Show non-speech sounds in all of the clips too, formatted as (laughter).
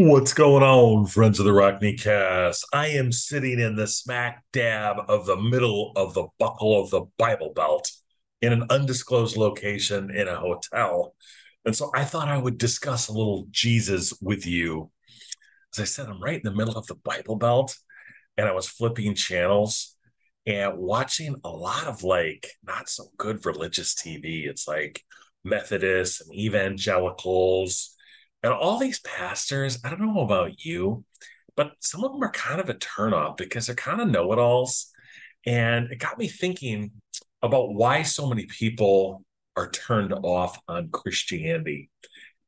What's going on, friends of the Rockne Cast? I am sitting in the smack dab of the middle of the buckle of the Bible Belt in an undisclosed location in a hotel. And so I thought I would discuss a little Jesus with you. As I said, I'm right in the middle of the Bible Belt and I was flipping channels and watching a lot of like not so good religious TV. It's like Methodists and evangelicals and all these pastors, I don't know about you, but some of them are kind of a turnoff because they're kind of know it alls. And it got me thinking about why so many people are turned off on Christianity.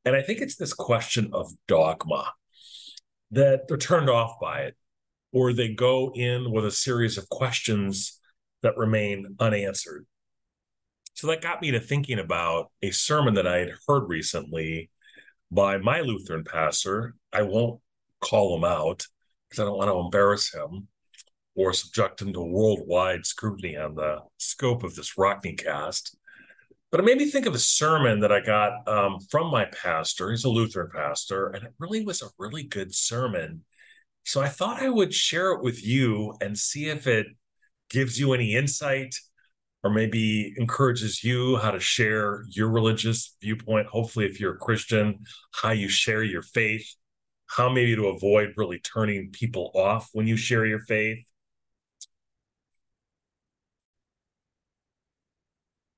And I think it's this question of dogma that they're turned off by it, or they go in with a series of questions that remain unanswered. So that got me to thinking about a sermon that I had heard recently by my Lutheran pastor. I won't call him out because I don't want to embarrass him or subject him to worldwide scrutiny on the scope of this Rockne cast. But it made me think of a sermon that I got um, from my pastor. He's a Lutheran pastor, and it really was a really good sermon. So I thought I would share it with you and see if it gives you any insight or maybe encourages you how to share your religious viewpoint. Hopefully, if you're a Christian, how you share your faith, how maybe to avoid really turning people off when you share your faith.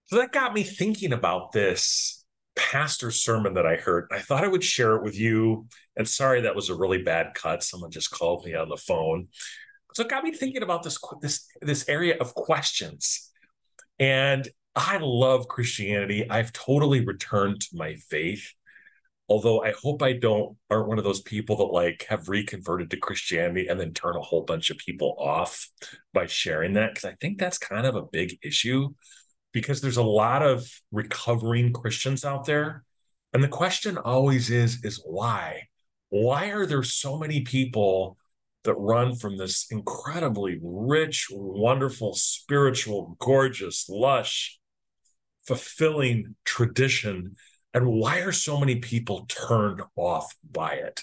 So that got me thinking about this pastor sermon that I heard. I thought I would share it with you. And sorry, that was a really bad cut. Someone just called me on the phone. So it got me thinking about this this this area of questions and I love Christianity. I've totally returned to my faith. Although I hope I don't aren't one of those people that like have reconverted to Christianity and then turn a whole bunch of people off by sharing that. Cause I think that's kind of a big issue because there's a lot of recovering Christians out there. And the question always is, is why? Why are there so many people that run from this incredibly rich, wonderful, spiritual, gorgeous, lush, fulfilling tradition. And why are so many people turned off by it?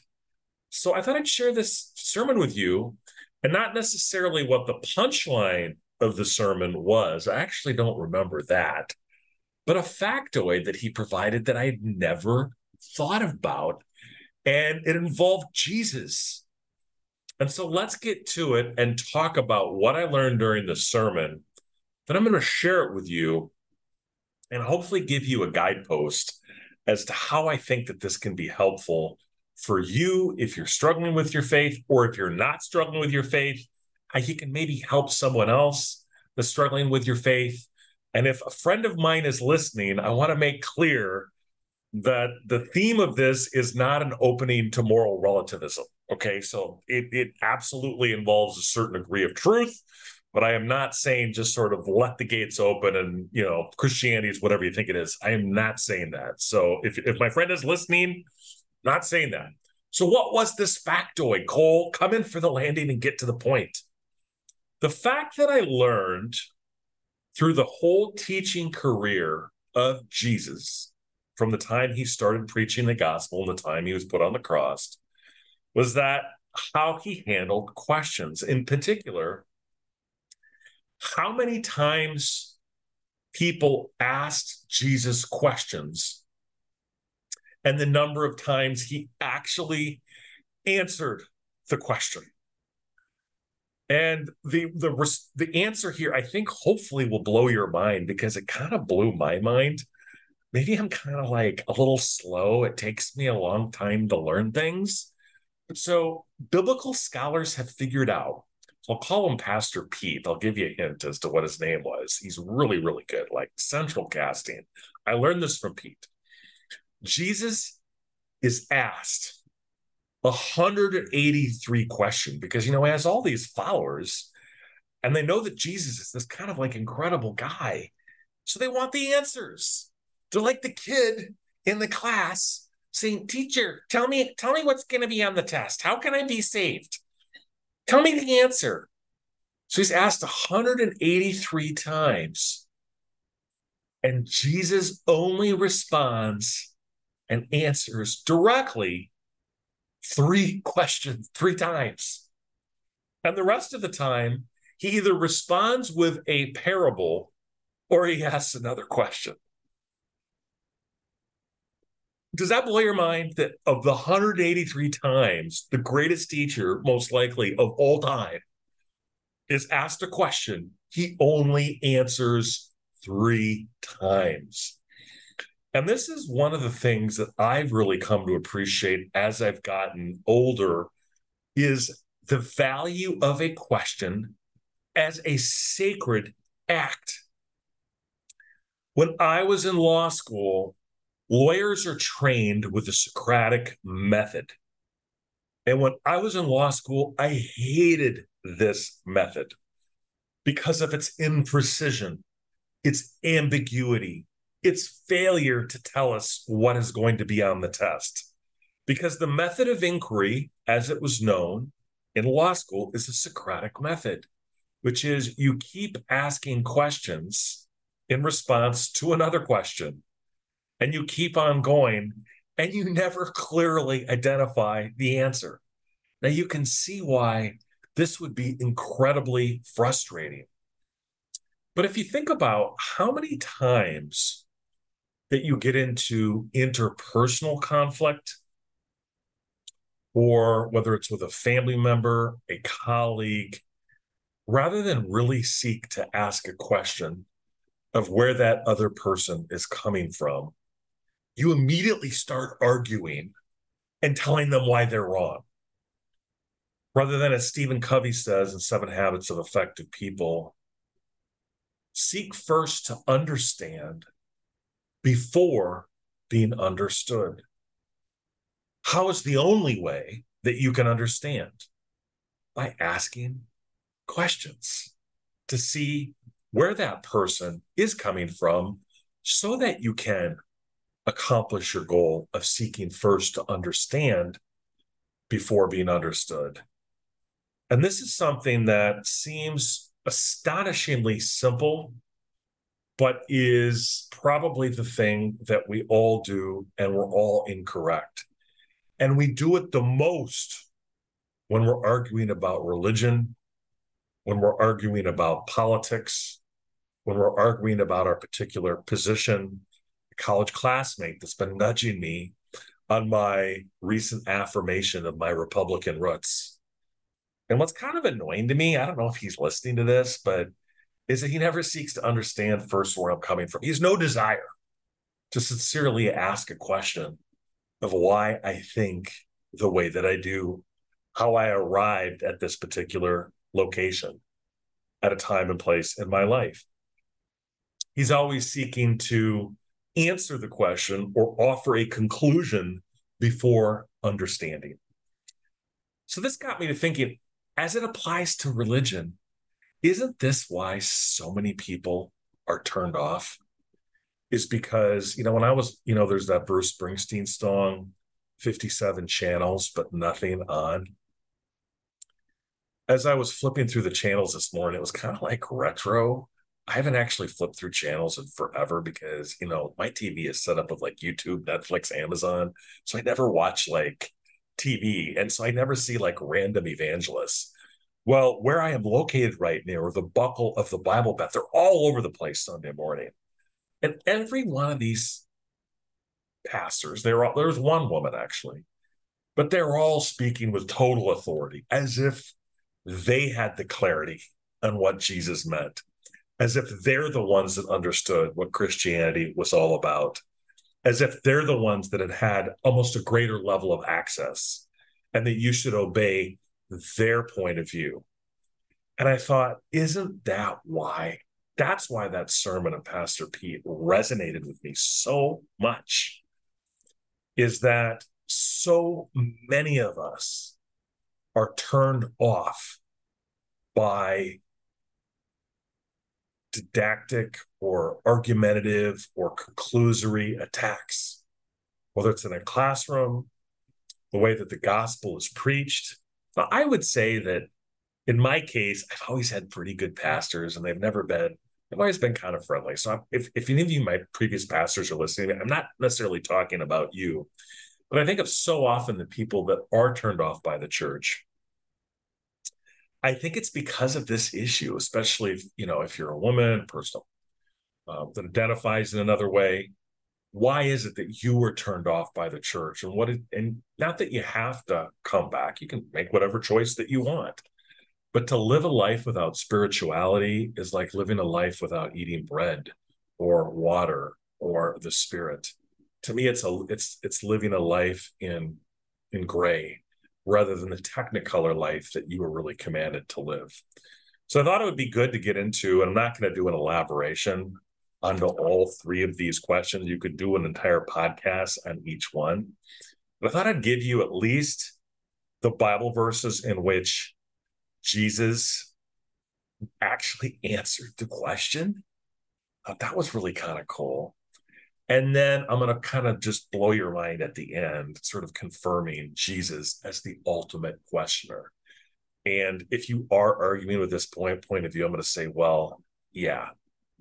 So I thought I'd share this sermon with you and not necessarily what the punchline of the sermon was. I actually don't remember that, but a factoid that he provided that I had never thought about. And it involved Jesus and so let's get to it and talk about what I learned during the sermon. Then I'm going to share it with you and hopefully give you a guidepost as to how I think that this can be helpful for you if you're struggling with your faith or if you're not struggling with your faith, how you can maybe help someone else that's struggling with your faith. And if a friend of mine is listening, I want to make clear that the theme of this is not an opening to moral relativism. Okay, so it, it absolutely involves a certain degree of truth, but I am not saying just sort of let the gates open and you know Christianity is whatever you think it is. I am not saying that. So if if my friend is listening, not saying that. So what was this factoid, Cole? Come in for the landing and get to the point. The fact that I learned through the whole teaching career of Jesus, from the time he started preaching the gospel and the time he was put on the cross, was that how he handled questions. In particular, how many times people asked Jesus questions and the number of times he actually answered the question. And the the the answer here, I think, hopefully will blow your mind because it kind of blew my mind. Maybe I'm kind of like a little slow. It takes me a long time to learn things. So, biblical scholars have figured out. I'll call him Pastor Pete. I'll give you a hint as to what his name was. He's really, really good, like central casting. I learned this from Pete. Jesus is asked 183 questions because, you know, he has all these followers and they know that Jesus is this kind of like incredible guy. So they want the answers. They're like the kid in the class saying, "Teacher, tell me, tell me what's going to be on the test. How can I be saved? Tell me the answer." So he's asked 183 times, and Jesus only responds and answers directly three questions, three times. And the rest of the time, he either responds with a parable or he asks another question. Does that blow your mind that of the 183 times, the greatest teacher, most likely of all time, is asked a question, he only answers three times. And this is one of the things that I've really come to appreciate as I've gotten older is the value of a question as a sacred act. When I was in law school, lawyers are trained with the Socratic method. And when I was in law school, I hated this method because of its imprecision, its ambiguity, its failure to tell us what is going to be on the test. Because the method of inquiry, as it was known in law school, is the Socratic method, which is you keep asking questions in response to another question, and you keep on going, and you never (laughs) clearly identify the answer. Now, you can see why this would be incredibly frustrating. But if you think about how many times that you get into interpersonal conflict, or whether it's with a family member, a colleague, rather than really seek to ask a question of where that other person is coming from, you immediately start arguing and telling them why they're wrong. Rather than, as Stephen Covey says in Seven Habits of Effective People, seek first to understand before being understood. How is the only way that you can understand? By asking questions to see where that person is coming from so that you can accomplish your goal of seeking first to understand before being understood. And this is something that seems astonishingly simple but is probably the thing that we all do and we're all incorrect. And we do it the most when we're arguing about religion, when we're arguing about politics, when we're arguing about our particular position. College classmate that's been nudging me on my recent affirmation of my Republican roots. And what's kind of annoying to me, I don't know if he's listening to this, but is that he never seeks to understand first where I'm coming from. He has no desire to sincerely ask a question of why I think the way that I do, how I arrived at this particular location at a time and place in my life. He's always seeking to answer the question or offer a conclusion before understanding. So this got me to thinking as it applies to religion, isn't this why so many people are turned off? Is because, you know, when I was, you know, there's that Bruce Springsteen song, 57 channels, but nothing on. As I was flipping through the channels this morning, it was kind of like retro. I haven't actually flipped through channels in forever because, you know, my TV is set up with like YouTube, Netflix, Amazon. So I never watch like TV. And so I never see like random evangelists. Well, where I am located right near the buckle of the Bible Belt, they're all over the place Sunday morning. And every one of these pastors, they're all, there's one woman actually, but they're all speaking with total authority as if they had the clarity on what Jesus meant, as if they're the ones that understood what Christianity was all about, as if they're the ones that had had almost a greater level of access and that you should obey their point of view. And I thought, isn't that why? That's why that sermon of Pastor Pete resonated with me so much. Is that so many of us are turned off by didactic or argumentative or conclusory attacks, whether it's in a classroom, the way that the gospel is preached, Now, I would say that in my case, I've always had pretty good pastors, and they've never been. They've always been kind of friendly. So if if any of you, my previous pastors, are listening, I'm not necessarily talking about you, But I think of so often the people that are turned off by the church. I think it's because of this issue, especially if, you know, if you're a woman, a person uh, that identifies in another way. Why is it that you were turned off by the church? And what? And not that you have to come back. You can make whatever choice that you want. But to live a life without spirituality is like living a life without eating bread or water or the spirit. To me, it's a it's it's living a life in in gray rather than the technicolor life that you were really commanded to live. So I thought it would be good to get into, and I'm not going to do an elaboration onto all three of these questions. You could do an entire podcast on each one. But I thought I'd give you at least the Bible verses in which Jesus actually answered the question. That was really kind of cool. And then I'm going to kind of just blow your mind at the end, sort of confirming Jesus as the ultimate questioner. And if you are arguing with this point point of view, I'm going to say, well, yeah,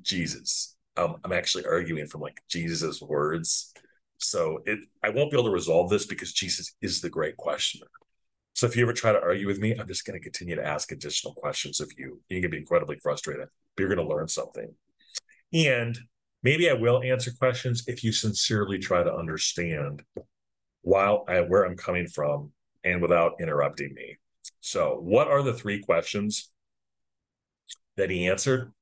Jesus. Um, I'm actually arguing from like Jesus' words. So it I won't be able to resolve this because Jesus is the great questioner. So if you ever try to argue with me, I'm just going to continue to ask additional questions of you. You're going to be incredibly frustrated, but you're going to learn something. And maybe I will answer questions if you sincerely try to understand while I, where I'm coming from and without interrupting me. So, what are the three questions that he answered?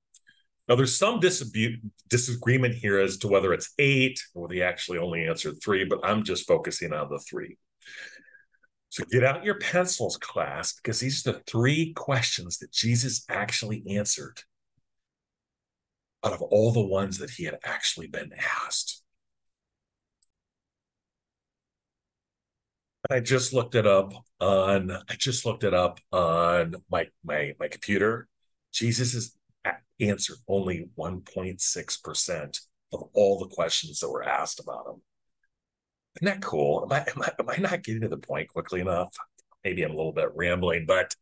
Now, there's some disagreement here as to whether it's eight or whether he actually only answered three, but I'm just focusing on the three. So get out your pencils, class, because these are the three questions that Jesus actually answered out of all the ones that he had actually been asked. I just looked it up on I just looked it up on my my my computer. Jesus has answered only 1.6% of all the questions that were asked about him. Isn't that cool? Am I, am I, am I not getting to the point quickly enough? Maybe I'm a little bit rambling, but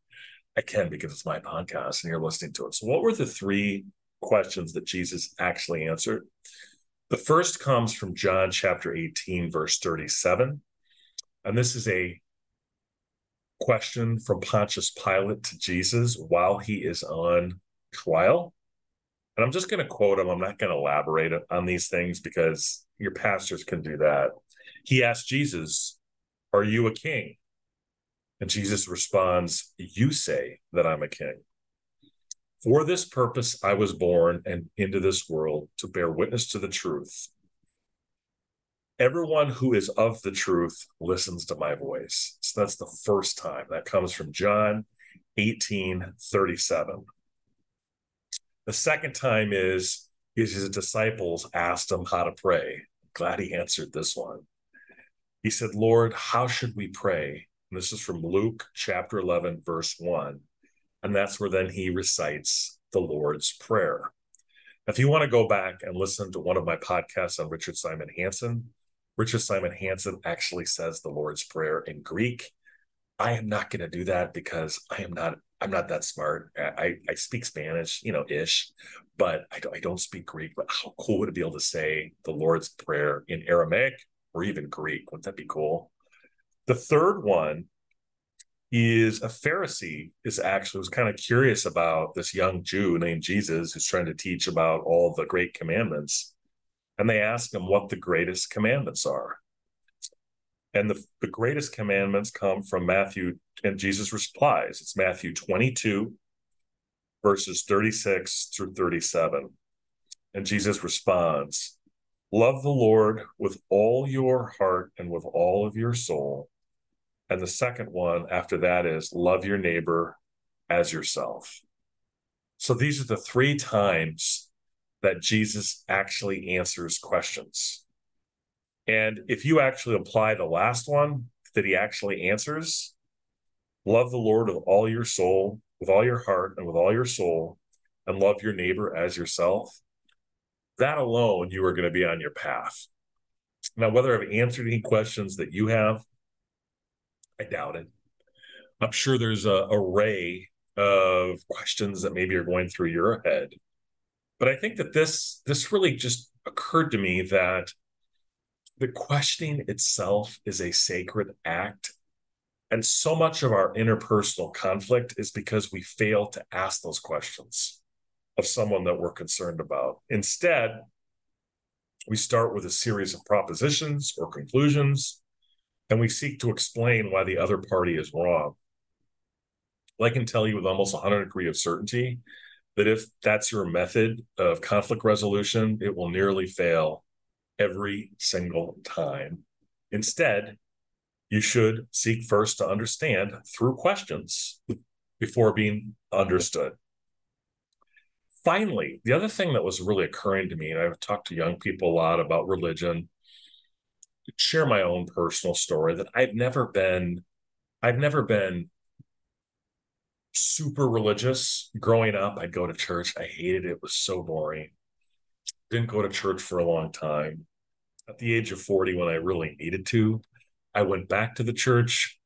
I can because it's my podcast and you're listening to it. So, what were the three questions that Jesus actually answered? The first comes from John chapter 18, verse 37. And this is a question from Pontius Pilate to Jesus while he is on trial. And I'm just going to quote him. I'm not going to elaborate on these things because your pastors can do that. He asked Jesus, Are you a king? And Jesus responds, You say that I'm a king. For this purpose I was born and into this world to bear witness to the truth. Everyone who is of the truth listens to my voice. So that's the first time. That comes from John 18 37. The second time is, is his disciples asked him how to pray. Glad he answered this one. He said, Lord, how should we pray? And this is from Luke chapter 11, verse 1. And that's where then he recites the Lord's Prayer. If you want to go back and listen to one of my podcasts on Richard Simon Hansen, Richard Simon Hansen actually says the Lord's Prayer in Greek. I am not going to do that because I am not I'm not that smart. I, I speak Spanish, you know, ish, but I don't, I don't speak Greek. But how cool would it be able to say the Lord's Prayer in Aramaic or even Greek. Wouldn't that be cool? The third one is a Pharisee is actually was kind of curious about this young Jew named Jesus who's trying to teach about all the great commandments. And they ask him what the greatest commandments are. And the, the greatest commandments come from Matthew, and Jesus replies. It's Matthew 22, verses 36 through 37. And Jesus responds, Love the Lord with all your heart and with all of your soul. And the second one after that is love your neighbor as yourself. So these are the three times that Jesus actually answers questions. And if you actually apply the last one that he actually answers, love the Lord with all your soul, with all your heart, and with all your soul, and love your neighbor as yourself, that alone, you are going to be on your path. Now, whether I've answered any questions that you have, I doubt it. I'm sure there's a array of questions that maybe are going through your head. But I think that this this really just occurred to me that the questioning itself is a sacred act. And so much of our interpersonal conflict is because we fail to ask those questions of someone that we're concerned about. Instead, we start with a series of propositions or conclusions, and we seek to explain why the other party is wrong. I can tell you with almost 100 degree of certainty that if that's your method of conflict resolution, it will nearly fail every single time. Instead, you should seek first to understand through questions before being understood. Finally, the other thing that was really occurring to me, and I've talked to young people a lot about religion, share my own personal story that I've never been, I've never been super religious growing up. I'd go to church. I hated it. It was so boring. Didn't go to church for a long time. At the age of 40, when I really needed to, I went back to the church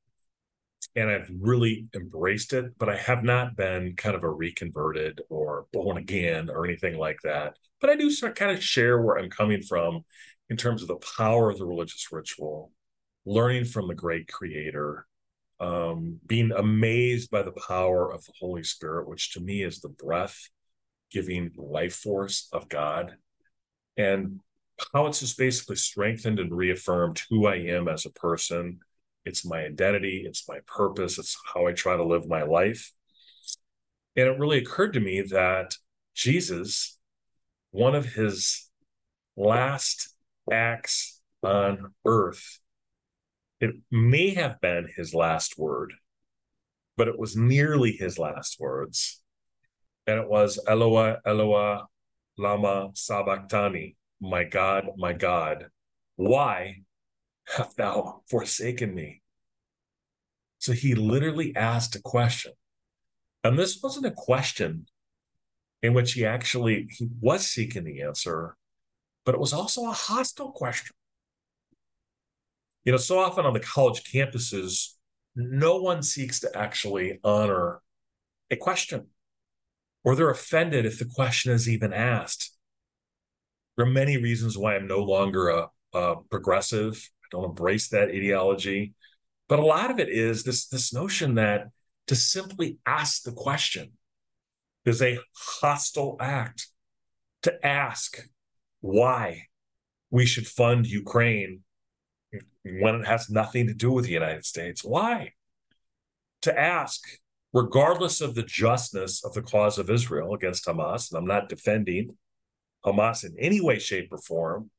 and I've really embraced it, but I have not been kind of a reconverted or born again or anything like that. But I do sort of kind of share where I'm coming from in terms of the power of the religious ritual, learning from the great creator, um, being amazed by the power of the Holy Spirit, which to me is the breath giving life force of God, and how it's just basically strengthened and reaffirmed who I am as a person. It's my identity, it's my purpose, it's how I try to live my life. And it really occurred to me that Jesus, one of his last acts on earth it may have been his last word, but it was nearly his last words. And it was Eloah, Eloah, Lama Sabachthani, my God, my God, why have thou forsaken me? So he literally asked a question. And this wasn't a question in which he actually he was seeking the answer, but it was also a hostile question. You know, so often on the college campuses, no one seeks to actually honor a question, or they're offended if the question is even asked. There are many reasons why I'm no longer a, a progressive. I don't embrace that ideology. But a lot of it is this, this notion that to simply ask the question is a hostile act. To ask why we should fund Ukraine when it has nothing to do with the United States. Why? To ask, regardless of the justness of the cause of Israel against Hamas, and I'm not defending Hamas in any way, shape, or form,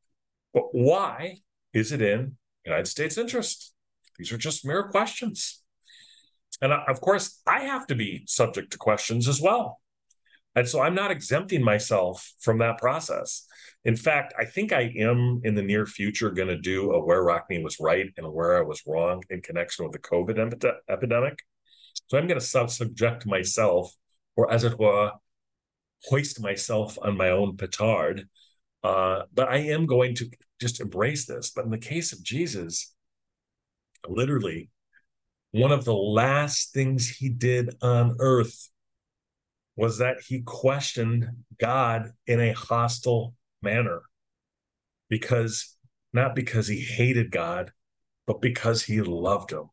but why is it in the United States interest? These are just mere questions. And uh, of course, I have to be subject to questions as well. And so I'm not exempting myself from that process. In fact, I think I am in the near future going to do a where Rockne was right and where I was wrong in connection with the COVID epidemic. So I'm going to subject myself, or as it were, hoist myself on my own petard. Uh, but I am going to just embrace this. But in the case of Jesus, literally, one of the last things he did on earth was that he questioned God in a hostile manner because not because he hated God, but because he loved him.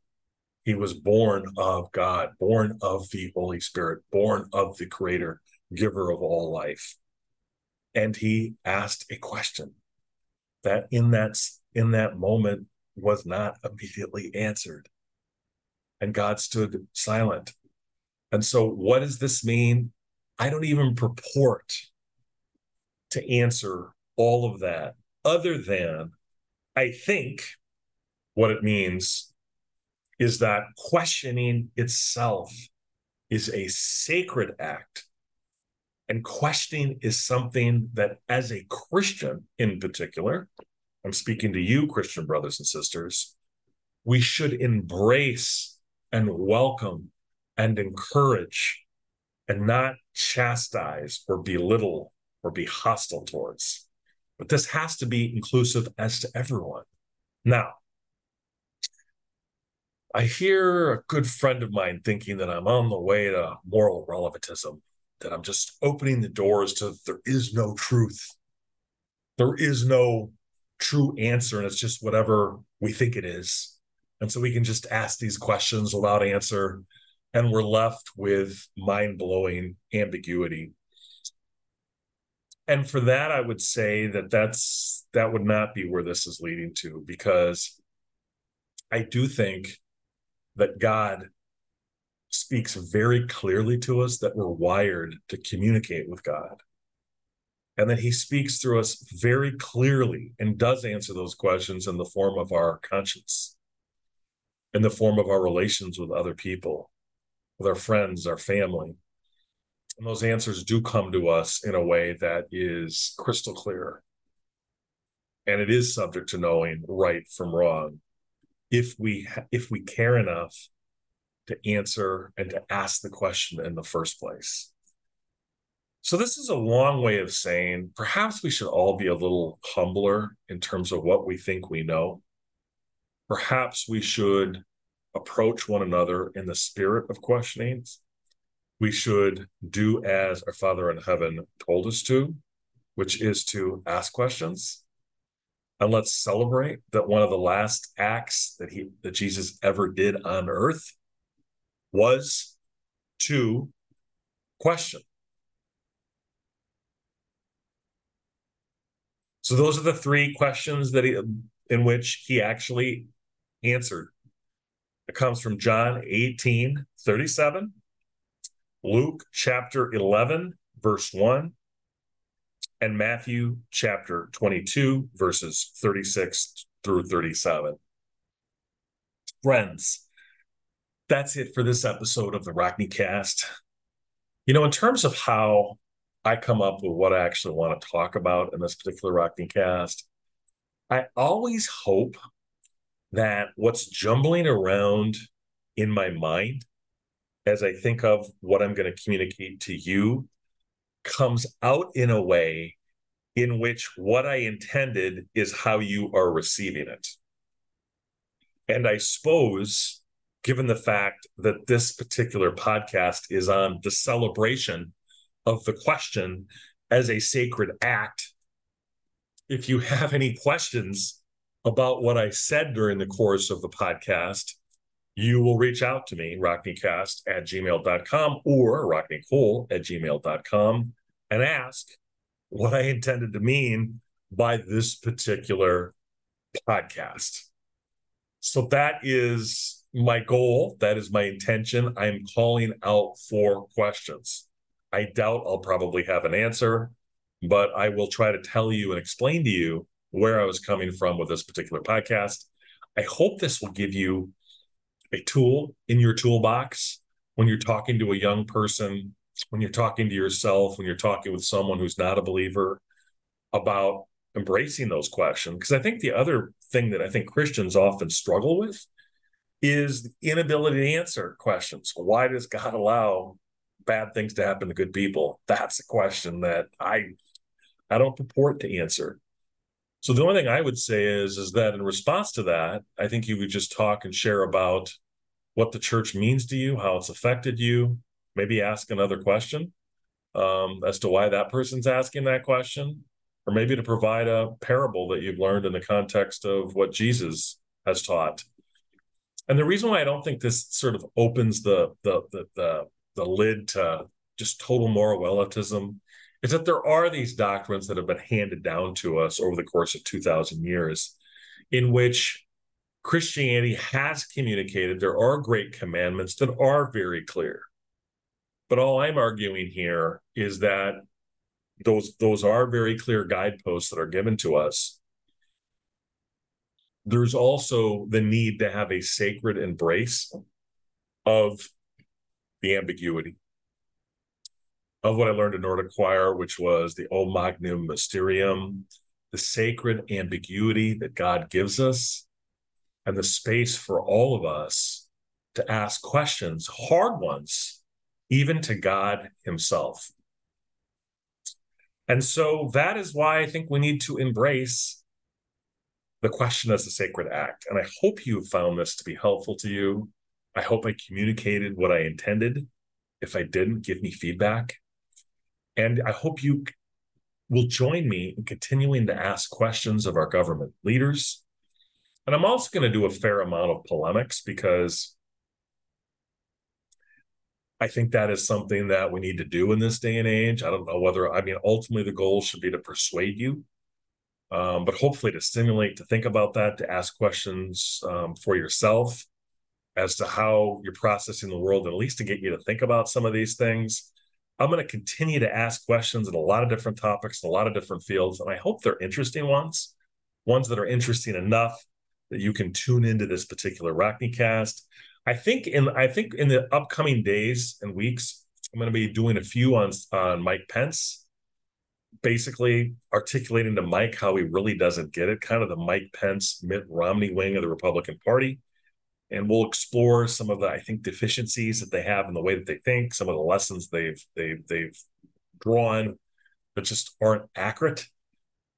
He was born of God, born of the Holy Spirit, born of the Creator, giver of all life. And he asked a question that in that in that moment was not immediately answered. And God stood silent. And so, what does this mean I don't even purport to answer all of that, other than I think what it means is that questioning itself is a sacred act. And questioning is something that, as a Christian in particular, I'm speaking to you, Christian brothers and sisters, we should embrace and welcome and encourage and not chastise or belittle or be hostile towards. But this has to be inclusive as to everyone. Now, I hear a good friend of mine thinking that I'm on the way to moral relativism, that I'm just opening the doors to there is no truth. There is no true answer and it's just whatever we think it is. And so we can just ask these questions without answer and we're left with mind blowing ambiguity. And for that, I would say that that's that would not be where this is leading to because I do think that God speaks very clearly to us that we're wired to communicate with God. And that he speaks through us very clearly and does answer those questions in the form of our conscience, in the form of our relations with other people, with our friends, our family. And those answers do come to us in a way that is crystal clear. And it is subject to knowing right from wrong if we if we care enough to answer and to ask the question in the first place. So, this is a long way of saying perhaps we should all be a little humbler in terms of what we think we know. Perhaps we should approach one another in the spirit of questionings. We should do as our Father in heaven told us to, which is to ask questions. And let's celebrate that one of the last acts that he that Jesus ever did on earth was to question. So those are the three questions that he in which he actually answered. It comes from John 18, 37, Luke chapter 11, verse 1, and Matthew chapter 22, verses 36 through 37. Friends, that's it for this episode of the Rockne Cast. You know, in terms of how I come up with what I actually want to talk about in this particular Rockne Cast, I always hope that what's jumbling around in my mind as I think of what I'm going to communicate to you comes out in a way in which what I intended is how you are receiving it. And I suppose given the fact that this particular podcast is on the celebration of the question as a sacred act. If you have any questions about what I said during the course of the podcast, you will reach out to me, rockneycast at gmail.com or rockneycole at gmail.com and ask what I intended to mean by this particular podcast. So that is my goal, that is my intention. I'm calling out for questions. I doubt I'll probably have an answer, but I will try to tell you and explain to you where I was coming from with this particular podcast. I hope this will give you a tool in your toolbox when you're talking to a young person, when you're talking to yourself, when you're talking with someone who's not a believer about embracing those questions. Because I think the other thing that I think Christians often struggle with is the inability to answer questions. Why does God allow bad things to happen to good people? That's a question that I I don't purport to answer. So the only thing I would say is is that in response to that, I think you would just talk and share about what the church means to you, how it's affected you, maybe ask another question um, as to why that person's asking that question, or maybe to provide a parable that you've learned in the context of what Jesus has taught. And the reason why I don't think this sort of opens the the the the, the lid to just total moral relativism is that there are these doctrines that have been handed down to us over the course of 2000 years in which Christianity has communicated there are great commandments that are very clear. But all I'm arguing here is that those those are very clear guideposts that are given to us there's also the need to have a sacred embrace of the ambiguity of what I learned in Nordic choir, which was the O Magnum Mysterium, the sacred ambiguity that God gives us, and the space for all of us to ask questions, hard ones, even to God Himself. And so that is why I think we need to embrace the question as a sacred act. And I hope you found this to be helpful to you. I hope I communicated what I intended. If I didn't, give me feedback. And I hope you will join me in continuing to ask questions of our government leaders. And I'm also going to do a fair amount of polemics because I think that is something that we need to do in this day and age. I don't know whether, I mean, ultimately the goal should be to persuade you, um, but hopefully to stimulate, to think about that, to ask questions um, for yourself as to how you're processing the world, and at least to get you to think about some of these things. I'm going to continue to ask questions in a lot of different topics, in a lot of different fields, and I hope they're interesting ones, ones that are interesting enough that you can tune into this particular Rockne cast. I think in I think in the upcoming days and weeks, I'm going to be doing a few on on Mike Pence, basically articulating to Mike how he really doesn't get it, kind of the Mike Pence Mitt Romney wing of the Republican Party and we'll explore some of the I think deficiencies that they have in the way that they think, some of the lessons they've they've they've drawn that just aren't accurate.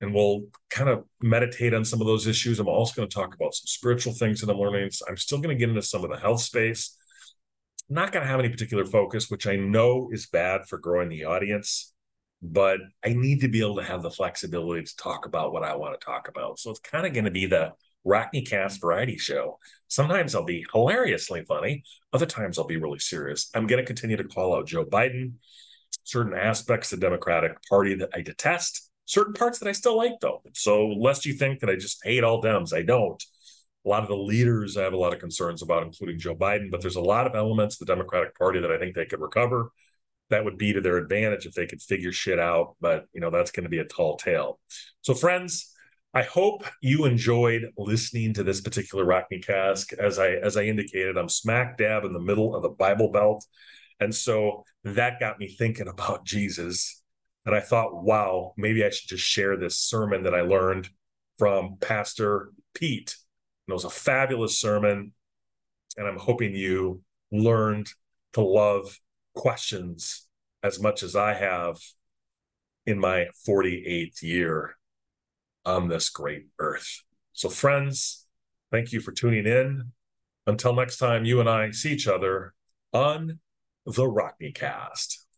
And we'll kind of meditate on some of those issues. I'm also going to talk about some spiritual things that I'm learning. I'm still going to get into some of the health space. I'm not going to have any particular focus, which I know is bad for growing the audience, but I need to be able to have the flexibility to talk about what I want to talk about. So it's kind of going to be the Rockne Cast variety show. Sometimes I'll be hilariously funny. Other times I'll be really serious. I'm going to continue to call out Joe Biden, certain aspects of the Democratic Party that I detest, certain parts that I still like, though. So, lest you think that I just hate all Dems, I don't. A lot of the leaders I have a lot of concerns about, including Joe Biden, but there's a lot of elements of the Democratic Party that I think they could recover. That would be to their advantage if they could figure shit out, but you know that's going to be a tall tale. So, friends, I hope you enjoyed listening to this particular Rockne Cast. As I as I indicated, I'm smack dab in the middle of the Bible Belt, and so that got me thinking about (laughs) Jesus. And I thought, wow, maybe I should just share this sermon that I learned from Pastor Pete. And it was a fabulous sermon, and I'm hoping you learned to love questions as much as I have in my 48th year on this great earth. So, friends, thank you for tuning in. Until next time, you and I see each other on the Rockne Cast.